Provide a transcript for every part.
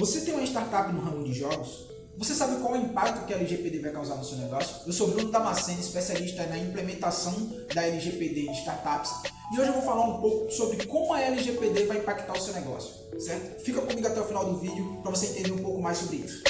Você tem uma startup no ramo de jogos? Você sabe qual é o impacto que a LGPD vai causar no seu negócio? Eu sou Bruno Damasceno, especialista na implementação da LGPD em startups, e hoje eu vou falar um pouco sobre como a LGPD vai impactar o seu negócio, certo? Fica comigo até o final do vídeo para você entender um pouco mais sobre isso.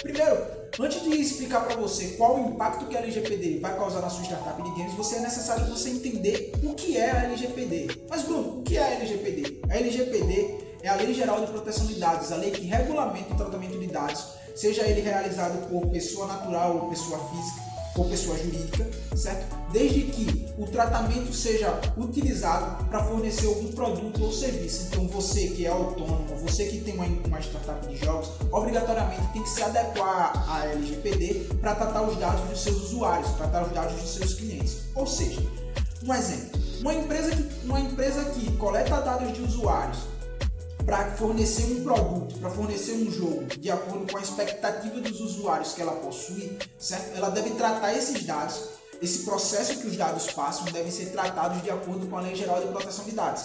Primeiro, antes de explicar para você qual o impacto que a LGPD vai causar na sua startup de games, você é necessário você entender o que é a LGPD. Mas Bruno, o que é a LGPD? A LGPD é a Lei Geral de Proteção de Dados, a lei que regulamenta o tratamento de dados, seja ele realizado por pessoa natural ou pessoa física ou pessoa jurídica, certo? Desde que o tratamento seja utilizado para fornecer algum produto ou serviço. Então você que é autônomo, você que tem uma, uma startup de jogos, obrigatoriamente tem que se adequar à LGPD para tratar os dados dos seus usuários, tratar os dados dos seus clientes. Ou seja, um exemplo, uma empresa que, uma empresa que coleta dados de usuários para fornecer um produto, para fornecer um jogo de acordo com a expectativa dos usuários que ela possui, certo? Ela deve tratar esses dados, esse processo que os dados passam devem ser tratados de acordo com a Lei Geral de Proteção de Dados.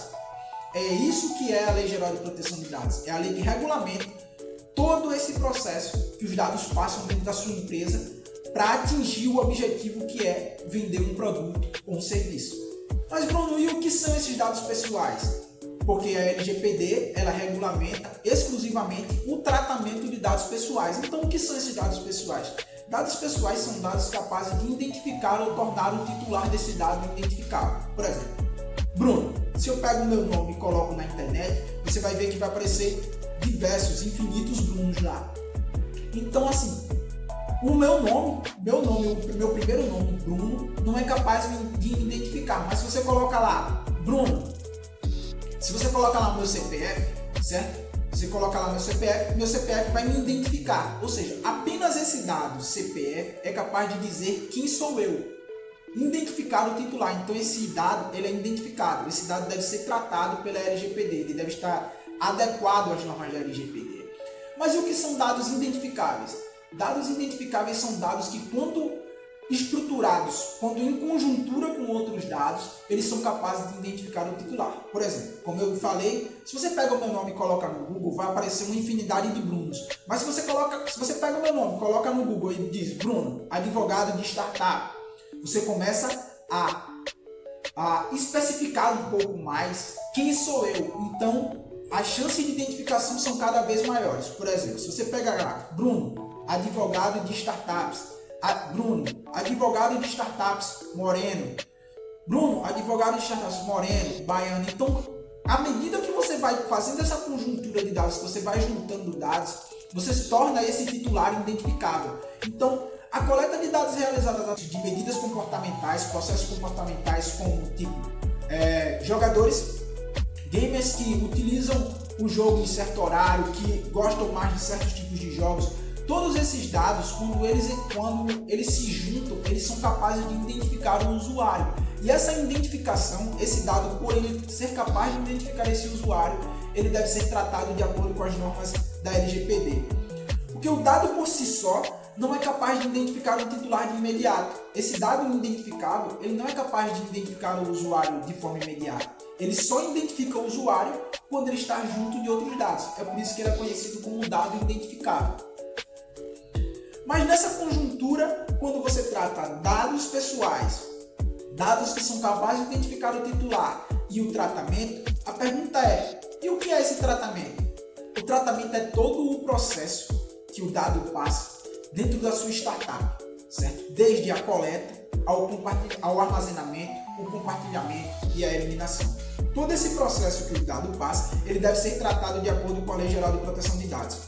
É isso que é a Lei Geral de Proteção de Dados. É a lei que regulamenta todo esse processo que os dados passam dentro da sua empresa para atingir o objetivo que é vender um produto ou um serviço. Mas Bruno, e o que são esses dados pessoais? Porque a LGPD ela regulamenta exclusivamente o tratamento de dados pessoais. Então, o que são esses dados pessoais? Dados pessoais são dados capazes de identificar ou tornar o titular desse dado identificável. Por exemplo, Bruno, se eu pego o meu nome e coloco na internet, você vai ver que vai aparecer diversos, infinitos Brunos lá. Então, assim, o meu nome, meu nome, o meu primeiro nome, Bruno, não é capaz de identificar. Mas se você coloca lá, Bruno, se você coloca lá meu CPF, certo? Você coloca lá meu CPF, meu CPF vai me identificar. Ou seja, apenas esse dado CPF é capaz de dizer quem sou eu. Identificar o titular. Então esse dado ele é identificado. Esse dado deve ser tratado pela LGPD. Ele deve estar adequado às normas da LGPD. Mas e o que são dados identificáveis? Dados identificáveis são dados que quando estruturados, quando em conjuntura com outros dados, eles são capazes de identificar o titular. Por exemplo, como eu falei, se você pega o meu nome e coloca no Google, vai aparecer uma infinidade de Brunos. Mas se você coloca, se você pega o meu nome, coloca no Google e diz Bruno, advogado de startup, você começa a, a especificar um pouco mais quem sou eu. Então, as chances de identificação são cada vez maiores. Por exemplo, se você pegar Bruno, advogado de startups, Bruno, advogado de startups Moreno. Bruno, advogado de startups Moreno, Baiano. Então, à medida que você vai fazendo essa conjuntura de dados, você vai juntando dados, você se torna esse titular identificável. Então, a coleta de dados realizada de medidas comportamentais, processos comportamentais como tipo é, jogadores, gamers que utilizam o jogo em certo horário, que gostam mais de certos tipos de jogos, Todos esses dados, quando eles, quando eles se juntam, eles são capazes de identificar o usuário. E essa identificação, esse dado, por ele ser capaz de identificar esse usuário, ele deve ser tratado de acordo com as normas da LGPD. Porque o dado por si só não é capaz de identificar o titular de imediato. Esse dado identificável, ele não é capaz de identificar o usuário de forma imediata. Ele só identifica o usuário quando ele está junto de outros dados. É por isso que ele é conhecido como dado identificável. Mas nessa conjuntura, quando você trata dados pessoais, dados que são capazes de identificar o titular e o tratamento, a pergunta é: e o que é esse tratamento? O tratamento é todo o processo que o dado passa dentro da sua startup, certo? Desde a coleta ao, ao armazenamento, o compartilhamento e a eliminação. Todo esse processo que o dado passa, ele deve ser tratado de acordo com a Lei Geral de Proteção de Dados.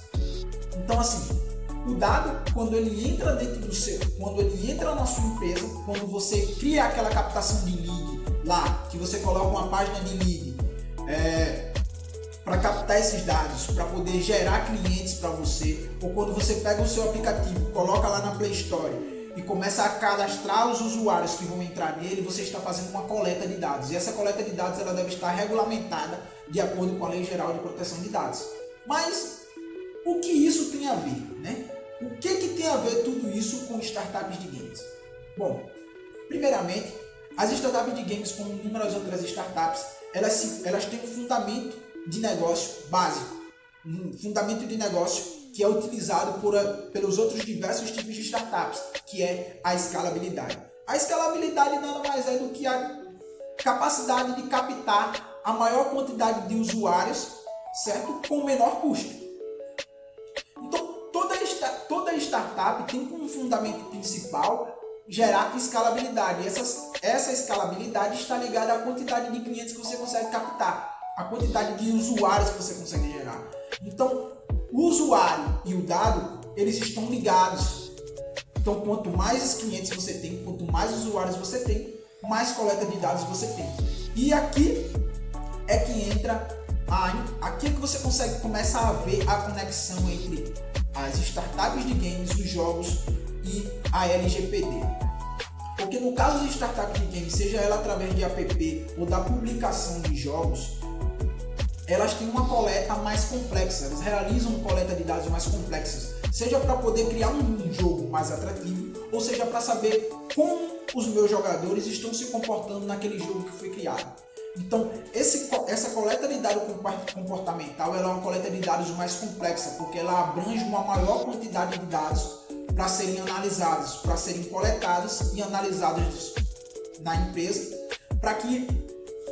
Então, assim, o dado, quando ele entra dentro do seu, quando ele entra na sua empresa, quando você cria aquela captação de lead lá, que você coloca uma página de lead é, para captar esses dados, para poder gerar clientes para você, ou quando você pega o seu aplicativo, coloca lá na Play Store e começa a cadastrar os usuários que vão entrar nele, você está fazendo uma coleta de dados. E essa coleta de dados ela deve estar regulamentada de acordo com a Lei Geral de Proteção de Dados. Mas o que isso tem a ver, né? O que, que tem a ver tudo isso com startups de games? Bom, primeiramente, as startups de games, como inúmeras outras startups, elas, elas têm um fundamento de negócio básico. um fundamento de negócio que é utilizado por, pelos outros diversos tipos de startups, que é a escalabilidade. A escalabilidade nada mais é do que a capacidade de captar a maior quantidade de usuários, certo? Com menor custo. Startup tem como fundamento principal gerar escalabilidade. Essa, escalabilidade está ligada à quantidade de clientes que você consegue captar, a quantidade de usuários que você consegue gerar. Então, o usuário e o dado, eles estão ligados. Então, quanto mais clientes você tem, quanto mais usuários você tem, mais coleta de dados você tem. E aqui é que entra a, aqui é que você consegue começar a ver a conexão entre as startups de games, os jogos e a LGPD. Porque no caso de startup de games, seja ela através de app ou da publicação de jogos, elas têm uma coleta mais complexa, elas realizam coleta de dados mais complexas, seja para poder criar um jogo mais atrativo, ou seja para saber como os meus jogadores estão se comportando naquele jogo que foi criado. Então, esse, essa coleta de dados comportamental é uma coleta de dados mais complexa, porque ela abrange uma maior quantidade de dados para serem analisados, para serem coletados e analisados na empresa, para que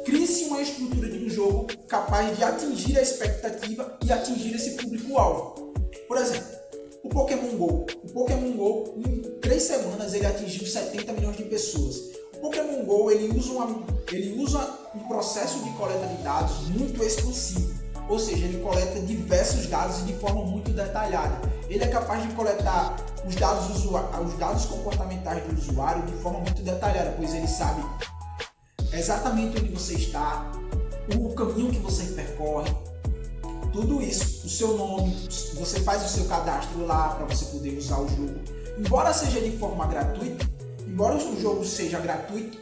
crie-se uma estrutura de um jogo capaz de atingir a expectativa e atingir esse público-alvo. Por exemplo, o Pokémon GO. O Pokémon GO, em três semanas, ele atingiu 70 milhões de pessoas. O Pokémon GO ele usa, uma, ele usa um processo de coleta de dados muito expansivo, ou seja, ele coleta diversos dados de forma muito detalhada. Ele é capaz de coletar os dados, os dados comportamentais do usuário de forma muito detalhada, pois ele sabe exatamente onde você está, o caminho que você percorre, tudo isso, o seu nome, você faz o seu cadastro lá para você poder usar o jogo. Embora seja de forma gratuita, embora o jogo seja gratuito,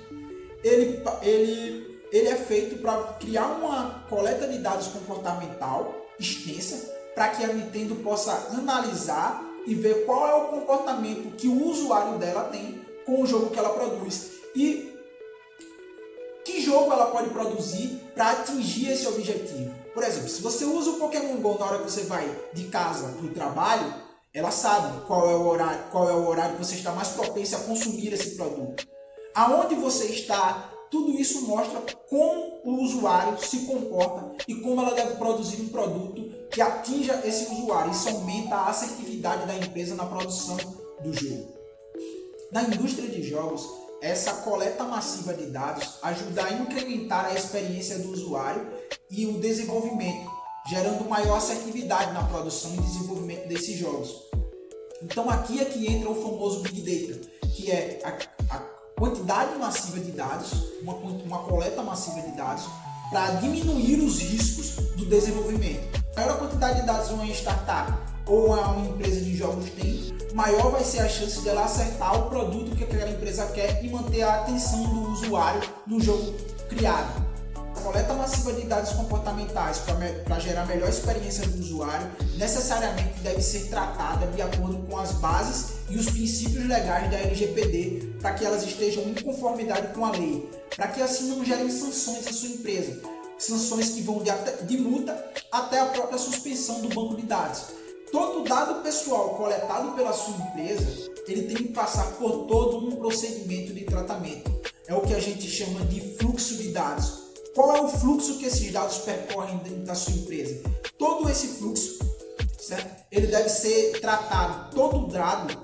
ele, ele, ele é feito para criar uma coleta de dados comportamental extensa para que a Nintendo possa analisar e ver qual é o comportamento que o usuário dela tem com o jogo que ela produz e que jogo ela pode produzir para atingir esse objetivo. Por exemplo, se você usa o Pokémon Go na hora que você vai de casa para o trabalho, ela sabe qual é o horário, qual é o horário que você está mais propenso a consumir esse produto. Aonde você está, tudo isso mostra como o usuário se comporta e como ela deve produzir um produto que atinja esse usuário. Isso aumenta a assertividade da empresa na produção do jogo. Na indústria de jogos, essa coleta massiva de dados ajuda a incrementar a experiência do usuário e o desenvolvimento, gerando maior assertividade na produção e desenvolvimento desses jogos. Então aqui é que entra o famoso Big Data, que é a, a quantidade massiva de dados, uma, uma coleta massiva de dados, para diminuir os riscos do desenvolvimento. A maior quantidade de dados uma startup ou uma empresa de jogos tem, maior vai ser a chance dela acertar o produto que aquela empresa quer e manter a atenção do usuário no jogo criado. Coleta massiva de dados comportamentais para gerar melhor experiência do usuário necessariamente deve ser tratada de acordo com as bases e os princípios legais da LGPD para que elas estejam em conformidade com a lei, para que assim não gerem sanções à sua empresa, sanções que vão de, de multa até a própria suspensão do banco de dados. Todo dado pessoal coletado pela sua empresa, ele tem que passar por todo um procedimento de tratamento. É o que a gente chama de fluxo de dados. Qual é o fluxo que esses dados percorrem dentro da sua empresa? Todo esse fluxo, certo? Ele deve ser tratado, todo dado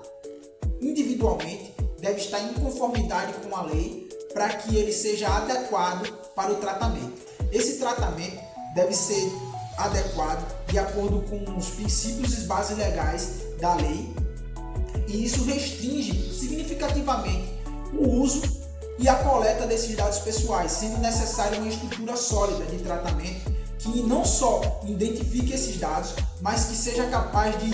individualmente deve estar em conformidade com a lei para que ele seja adequado para o tratamento. Esse tratamento deve ser adequado de acordo com os princípios e bases legais da lei, e isso restringe significativamente o uso e a coleta desses dados pessoais, sendo necessária uma estrutura sólida de tratamento que não só identifique esses dados, mas que seja capaz de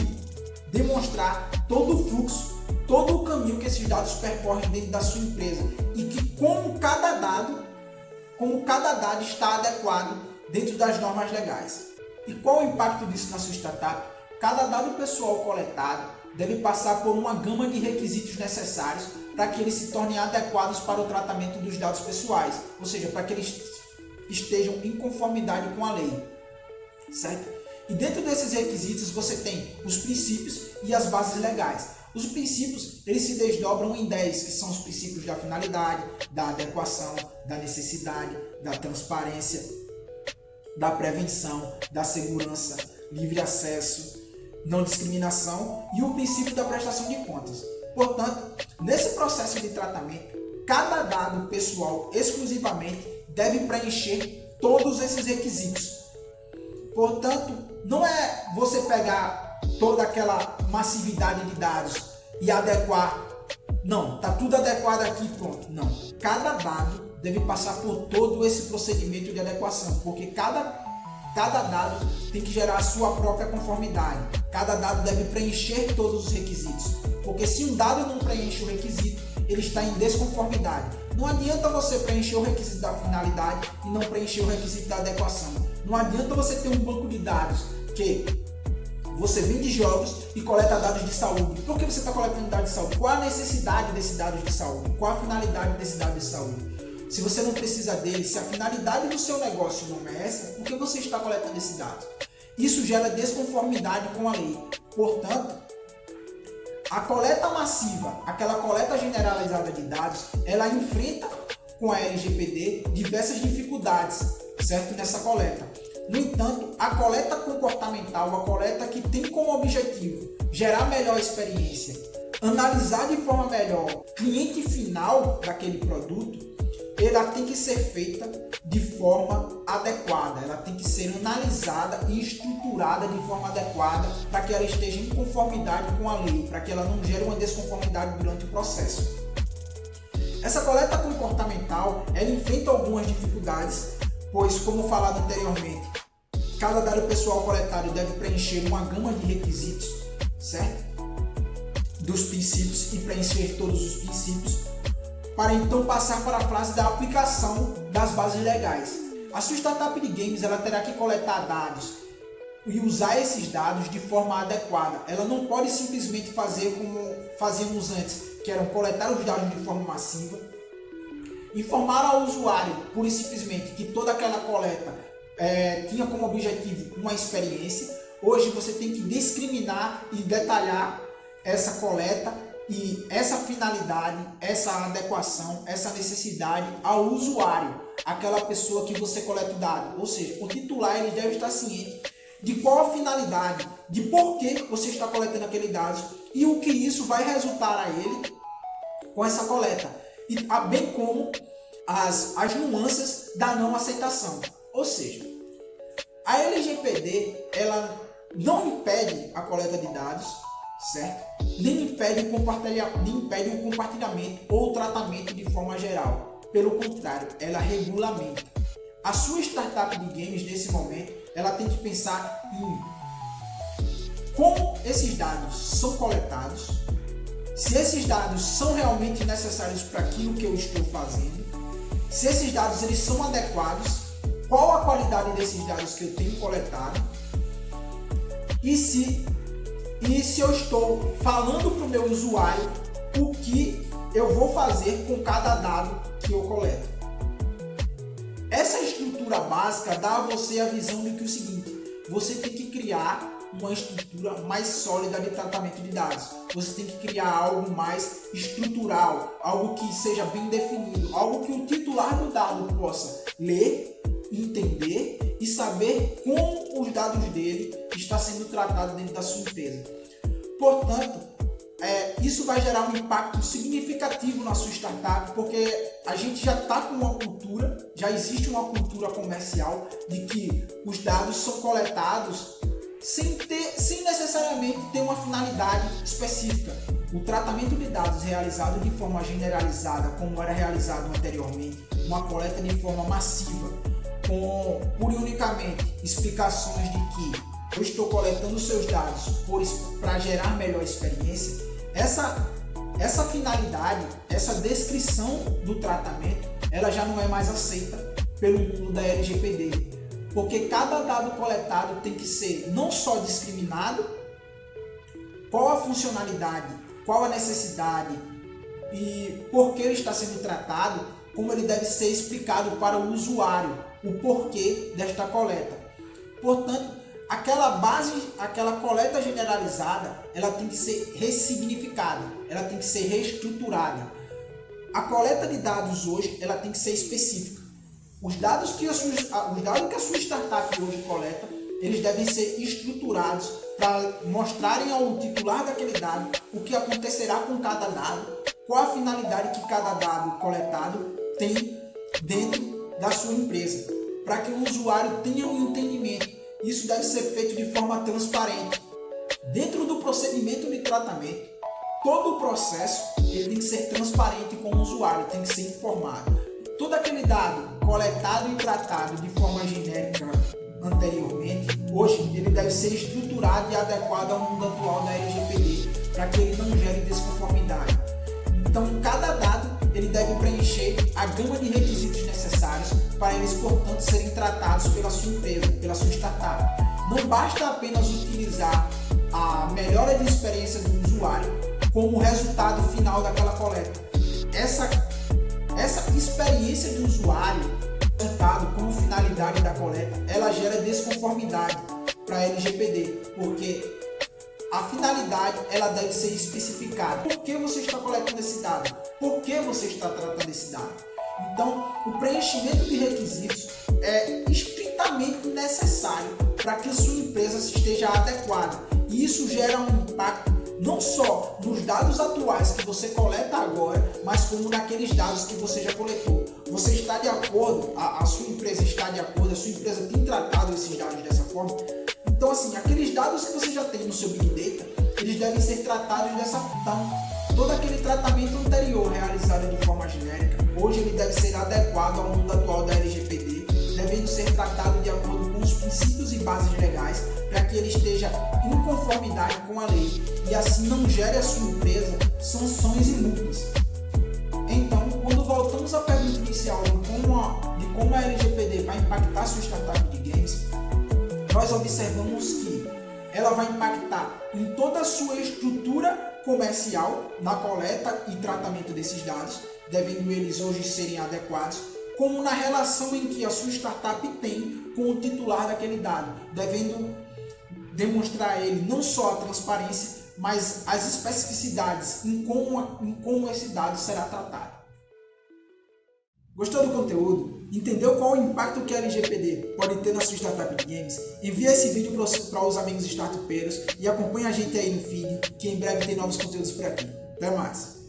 demonstrar todo o fluxo, todo o caminho que esses dados percorrem dentro da sua empresa e que como cada dado, como cada dado está adequado dentro das normas legais. E qual o impacto disso na sua startup? Cada dado pessoal coletado deve passar por uma gama de requisitos necessários para que eles se tornem adequados para o tratamento dos dados pessoais, ou seja, para que eles estejam em conformidade com a lei, certo? E dentro desses requisitos você tem os princípios e as bases legais. Os princípios, eles se desdobram em 10, que são os princípios da finalidade, da adequação, da necessidade, da transparência, da prevenção, da segurança, livre acesso, não discriminação e o princípio da prestação de contas. Portanto, nesse processo de tratamento, cada dado pessoal exclusivamente deve preencher todos esses requisitos. Portanto, não é você pegar toda aquela massividade de dados e adequar. Não, tá tudo adequado aqui, pronto. Não. Cada dado deve passar por todo esse procedimento de adequação, porque cada Cada dado tem que gerar a sua própria conformidade. Cada dado deve preencher todos os requisitos. Porque se um dado não preenche o requisito, ele está em desconformidade. Não adianta você preencher o requisito da finalidade e não preencher o requisito da adequação. Não adianta você ter um banco de dados que você vende jogos e coleta dados de saúde. Por que você está coletando dados de saúde? Qual a necessidade desses dados de saúde? Qual a finalidade desses dados de saúde? Se você não precisa dele, se a finalidade do seu negócio não é essa, por que você está coletando esse dado? Isso gera desconformidade com a lei. Portanto, a coleta massiva, aquela coleta generalizada de dados, ela enfrenta com a LGPD diversas dificuldades, certo? Nessa coleta. No entanto, a coleta comportamental, a coleta que tem como objetivo gerar melhor experiência, analisar de forma melhor cliente final daquele produto, ela tem que ser feita de forma adequada, ela tem que ser analisada e estruturada de forma adequada para que ela esteja em conformidade com a lei, para que ela não gere uma desconformidade durante o processo. Essa coleta comportamental ela enfrenta algumas dificuldades, pois, como falado anteriormente, cada dado pessoal coletado deve preencher uma gama de requisitos, certo? Dos princípios e preencher todos os princípios para então passar para a fase da aplicação das bases legais. A sua startup de games ela terá que coletar dados e usar esses dados de forma adequada. Ela não pode simplesmente fazer como fazíamos antes, que eram coletar os dados de forma massiva, informar ao usuário, pura e simplesmente, que toda aquela coleta é, tinha como objetivo uma experiência. Hoje você tem que discriminar e detalhar essa coleta e essa finalidade, essa adequação, essa necessidade ao usuário, aquela pessoa que você coleta o dado. Ou seja, o titular ele deve estar ciente de qual a finalidade, de por que você está coletando aquele dado e o que isso vai resultar a ele com essa coleta, e bem como as, as nuances da não aceitação. Ou seja, a LGPD ela não impede a coleta de dados, certo? Nem impede o, compartilha, nem impede o compartilhamento ou tratamento de forma geral. Pelo contrário, ela regulamenta. A sua startup de games nesse momento, ela tem que pensar em como esses dados são coletados, se esses dados são realmente necessários para aquilo que eu estou fazendo, se esses dados eles são adequados, qual a qualidade desses dados que eu tenho coletado e se e se eu estou falando para o meu usuário o que eu vou fazer com cada dado que eu coleto. Essa estrutura básica dá a você a visão de que é o seguinte, você tem que criar uma estrutura mais sólida de tratamento de dados. Você tem que criar algo mais estrutural, algo que seja bem definido, algo que o titular do dado possa ler, entender e saber como os dados dele está sendo tratado dentro da sua empresa. Portanto, é, isso vai gerar um impacto significativo na sua startup, porque a gente já está com uma cultura, já existe uma cultura comercial de que os dados são coletados sem, ter, sem necessariamente ter uma finalidade específica. O tratamento de dados realizado de forma generalizada, como era realizado anteriormente, uma coleta de forma massiva, com pura e unicamente explicações de que eu estou coletando seus dados para gerar melhor experiência, essa, essa finalidade, essa descrição do tratamento, ela já não é mais aceita pelo mundo da LGPD. Porque cada dado coletado tem que ser não só discriminado, qual a funcionalidade, qual a necessidade e por que ele está sendo tratado, como ele deve ser explicado para o usuário, o porquê desta coleta. Portanto, aquela base, aquela coleta generalizada, ela tem que ser ressignificada, ela tem que ser reestruturada. A coleta de dados hoje, ela tem que ser específica. Os dados que a sua, os dados que a sua startup hoje coleta, eles devem ser estruturados para mostrarem ao titular daquele dado o que acontecerá com cada dado, qual a finalidade que cada dado coletado tem dentro da sua empresa, para que o usuário tenha um entendimento. Isso deve ser feito de forma transparente. Dentro do procedimento de tratamento, todo o processo ele tem que ser transparente com o usuário, tem que ser informado. Todo aquele dado coletado e tratado de forma genérica anteriormente, hoje ele deve ser estruturado e adequado ao mundo atual da LGPD, para que ele não gere desconformidade. Então, cada dado ele deve preencher a gama de requisitos necessários para eles, portanto, serem tratados pela sua empresa, pela sua startup. Não basta apenas utilizar a melhora de experiência do usuário como resultado final daquela coleta. Essa, essa experiência do usuário, resultado como finalidade da coleta, ela gera desconformidade para a LGPD, porque a finalidade ela deve ser especificada. Por que você está coletando esse dado? Por que você está tratando esse dado? Então, o preenchimento de requisitos é estritamente necessário para que sua empresa esteja adequada. E isso gera um impacto não só nos dados atuais que você coleta agora, mas como naqueles dados que você já coletou. Você está de acordo, a, a sua empresa está de acordo, a sua empresa tem tratado esses dados dessa forma? Então, assim, aqueles dados que você já tem no seu Big Data, eles devem ser tratados dessa forma. Então, todo aquele tratamento anterior realizado de forma genérica, hoje ele deve ser adequado ao mundo atual da LGPD, devendo ser tratado de acordo com os princípios e bases legais, para que ele esteja em conformidade com a lei e assim não gere a sua empresa sanções e multas. Então, quando voltamos à pergunta inicial de como a, a LGPD vai impactar a sua startup de games, nós observamos que ela vai impactar em toda a sua estrutura comercial na coleta e tratamento desses dados, devendo eles hoje serem adequados, como na relação em que a sua startup tem com o titular daquele dado, devendo demonstrar a ele não só a transparência, mas as especificidades em como, em como esse dado será tratado. Gostou do conteúdo? Entendeu qual o impacto que a LGPD pode ter na sua startup games? Envia esse vídeo para os amigos startupeiros e acompanha a gente aí no feed, que em breve tem novos conteúdos por aqui. Até mais!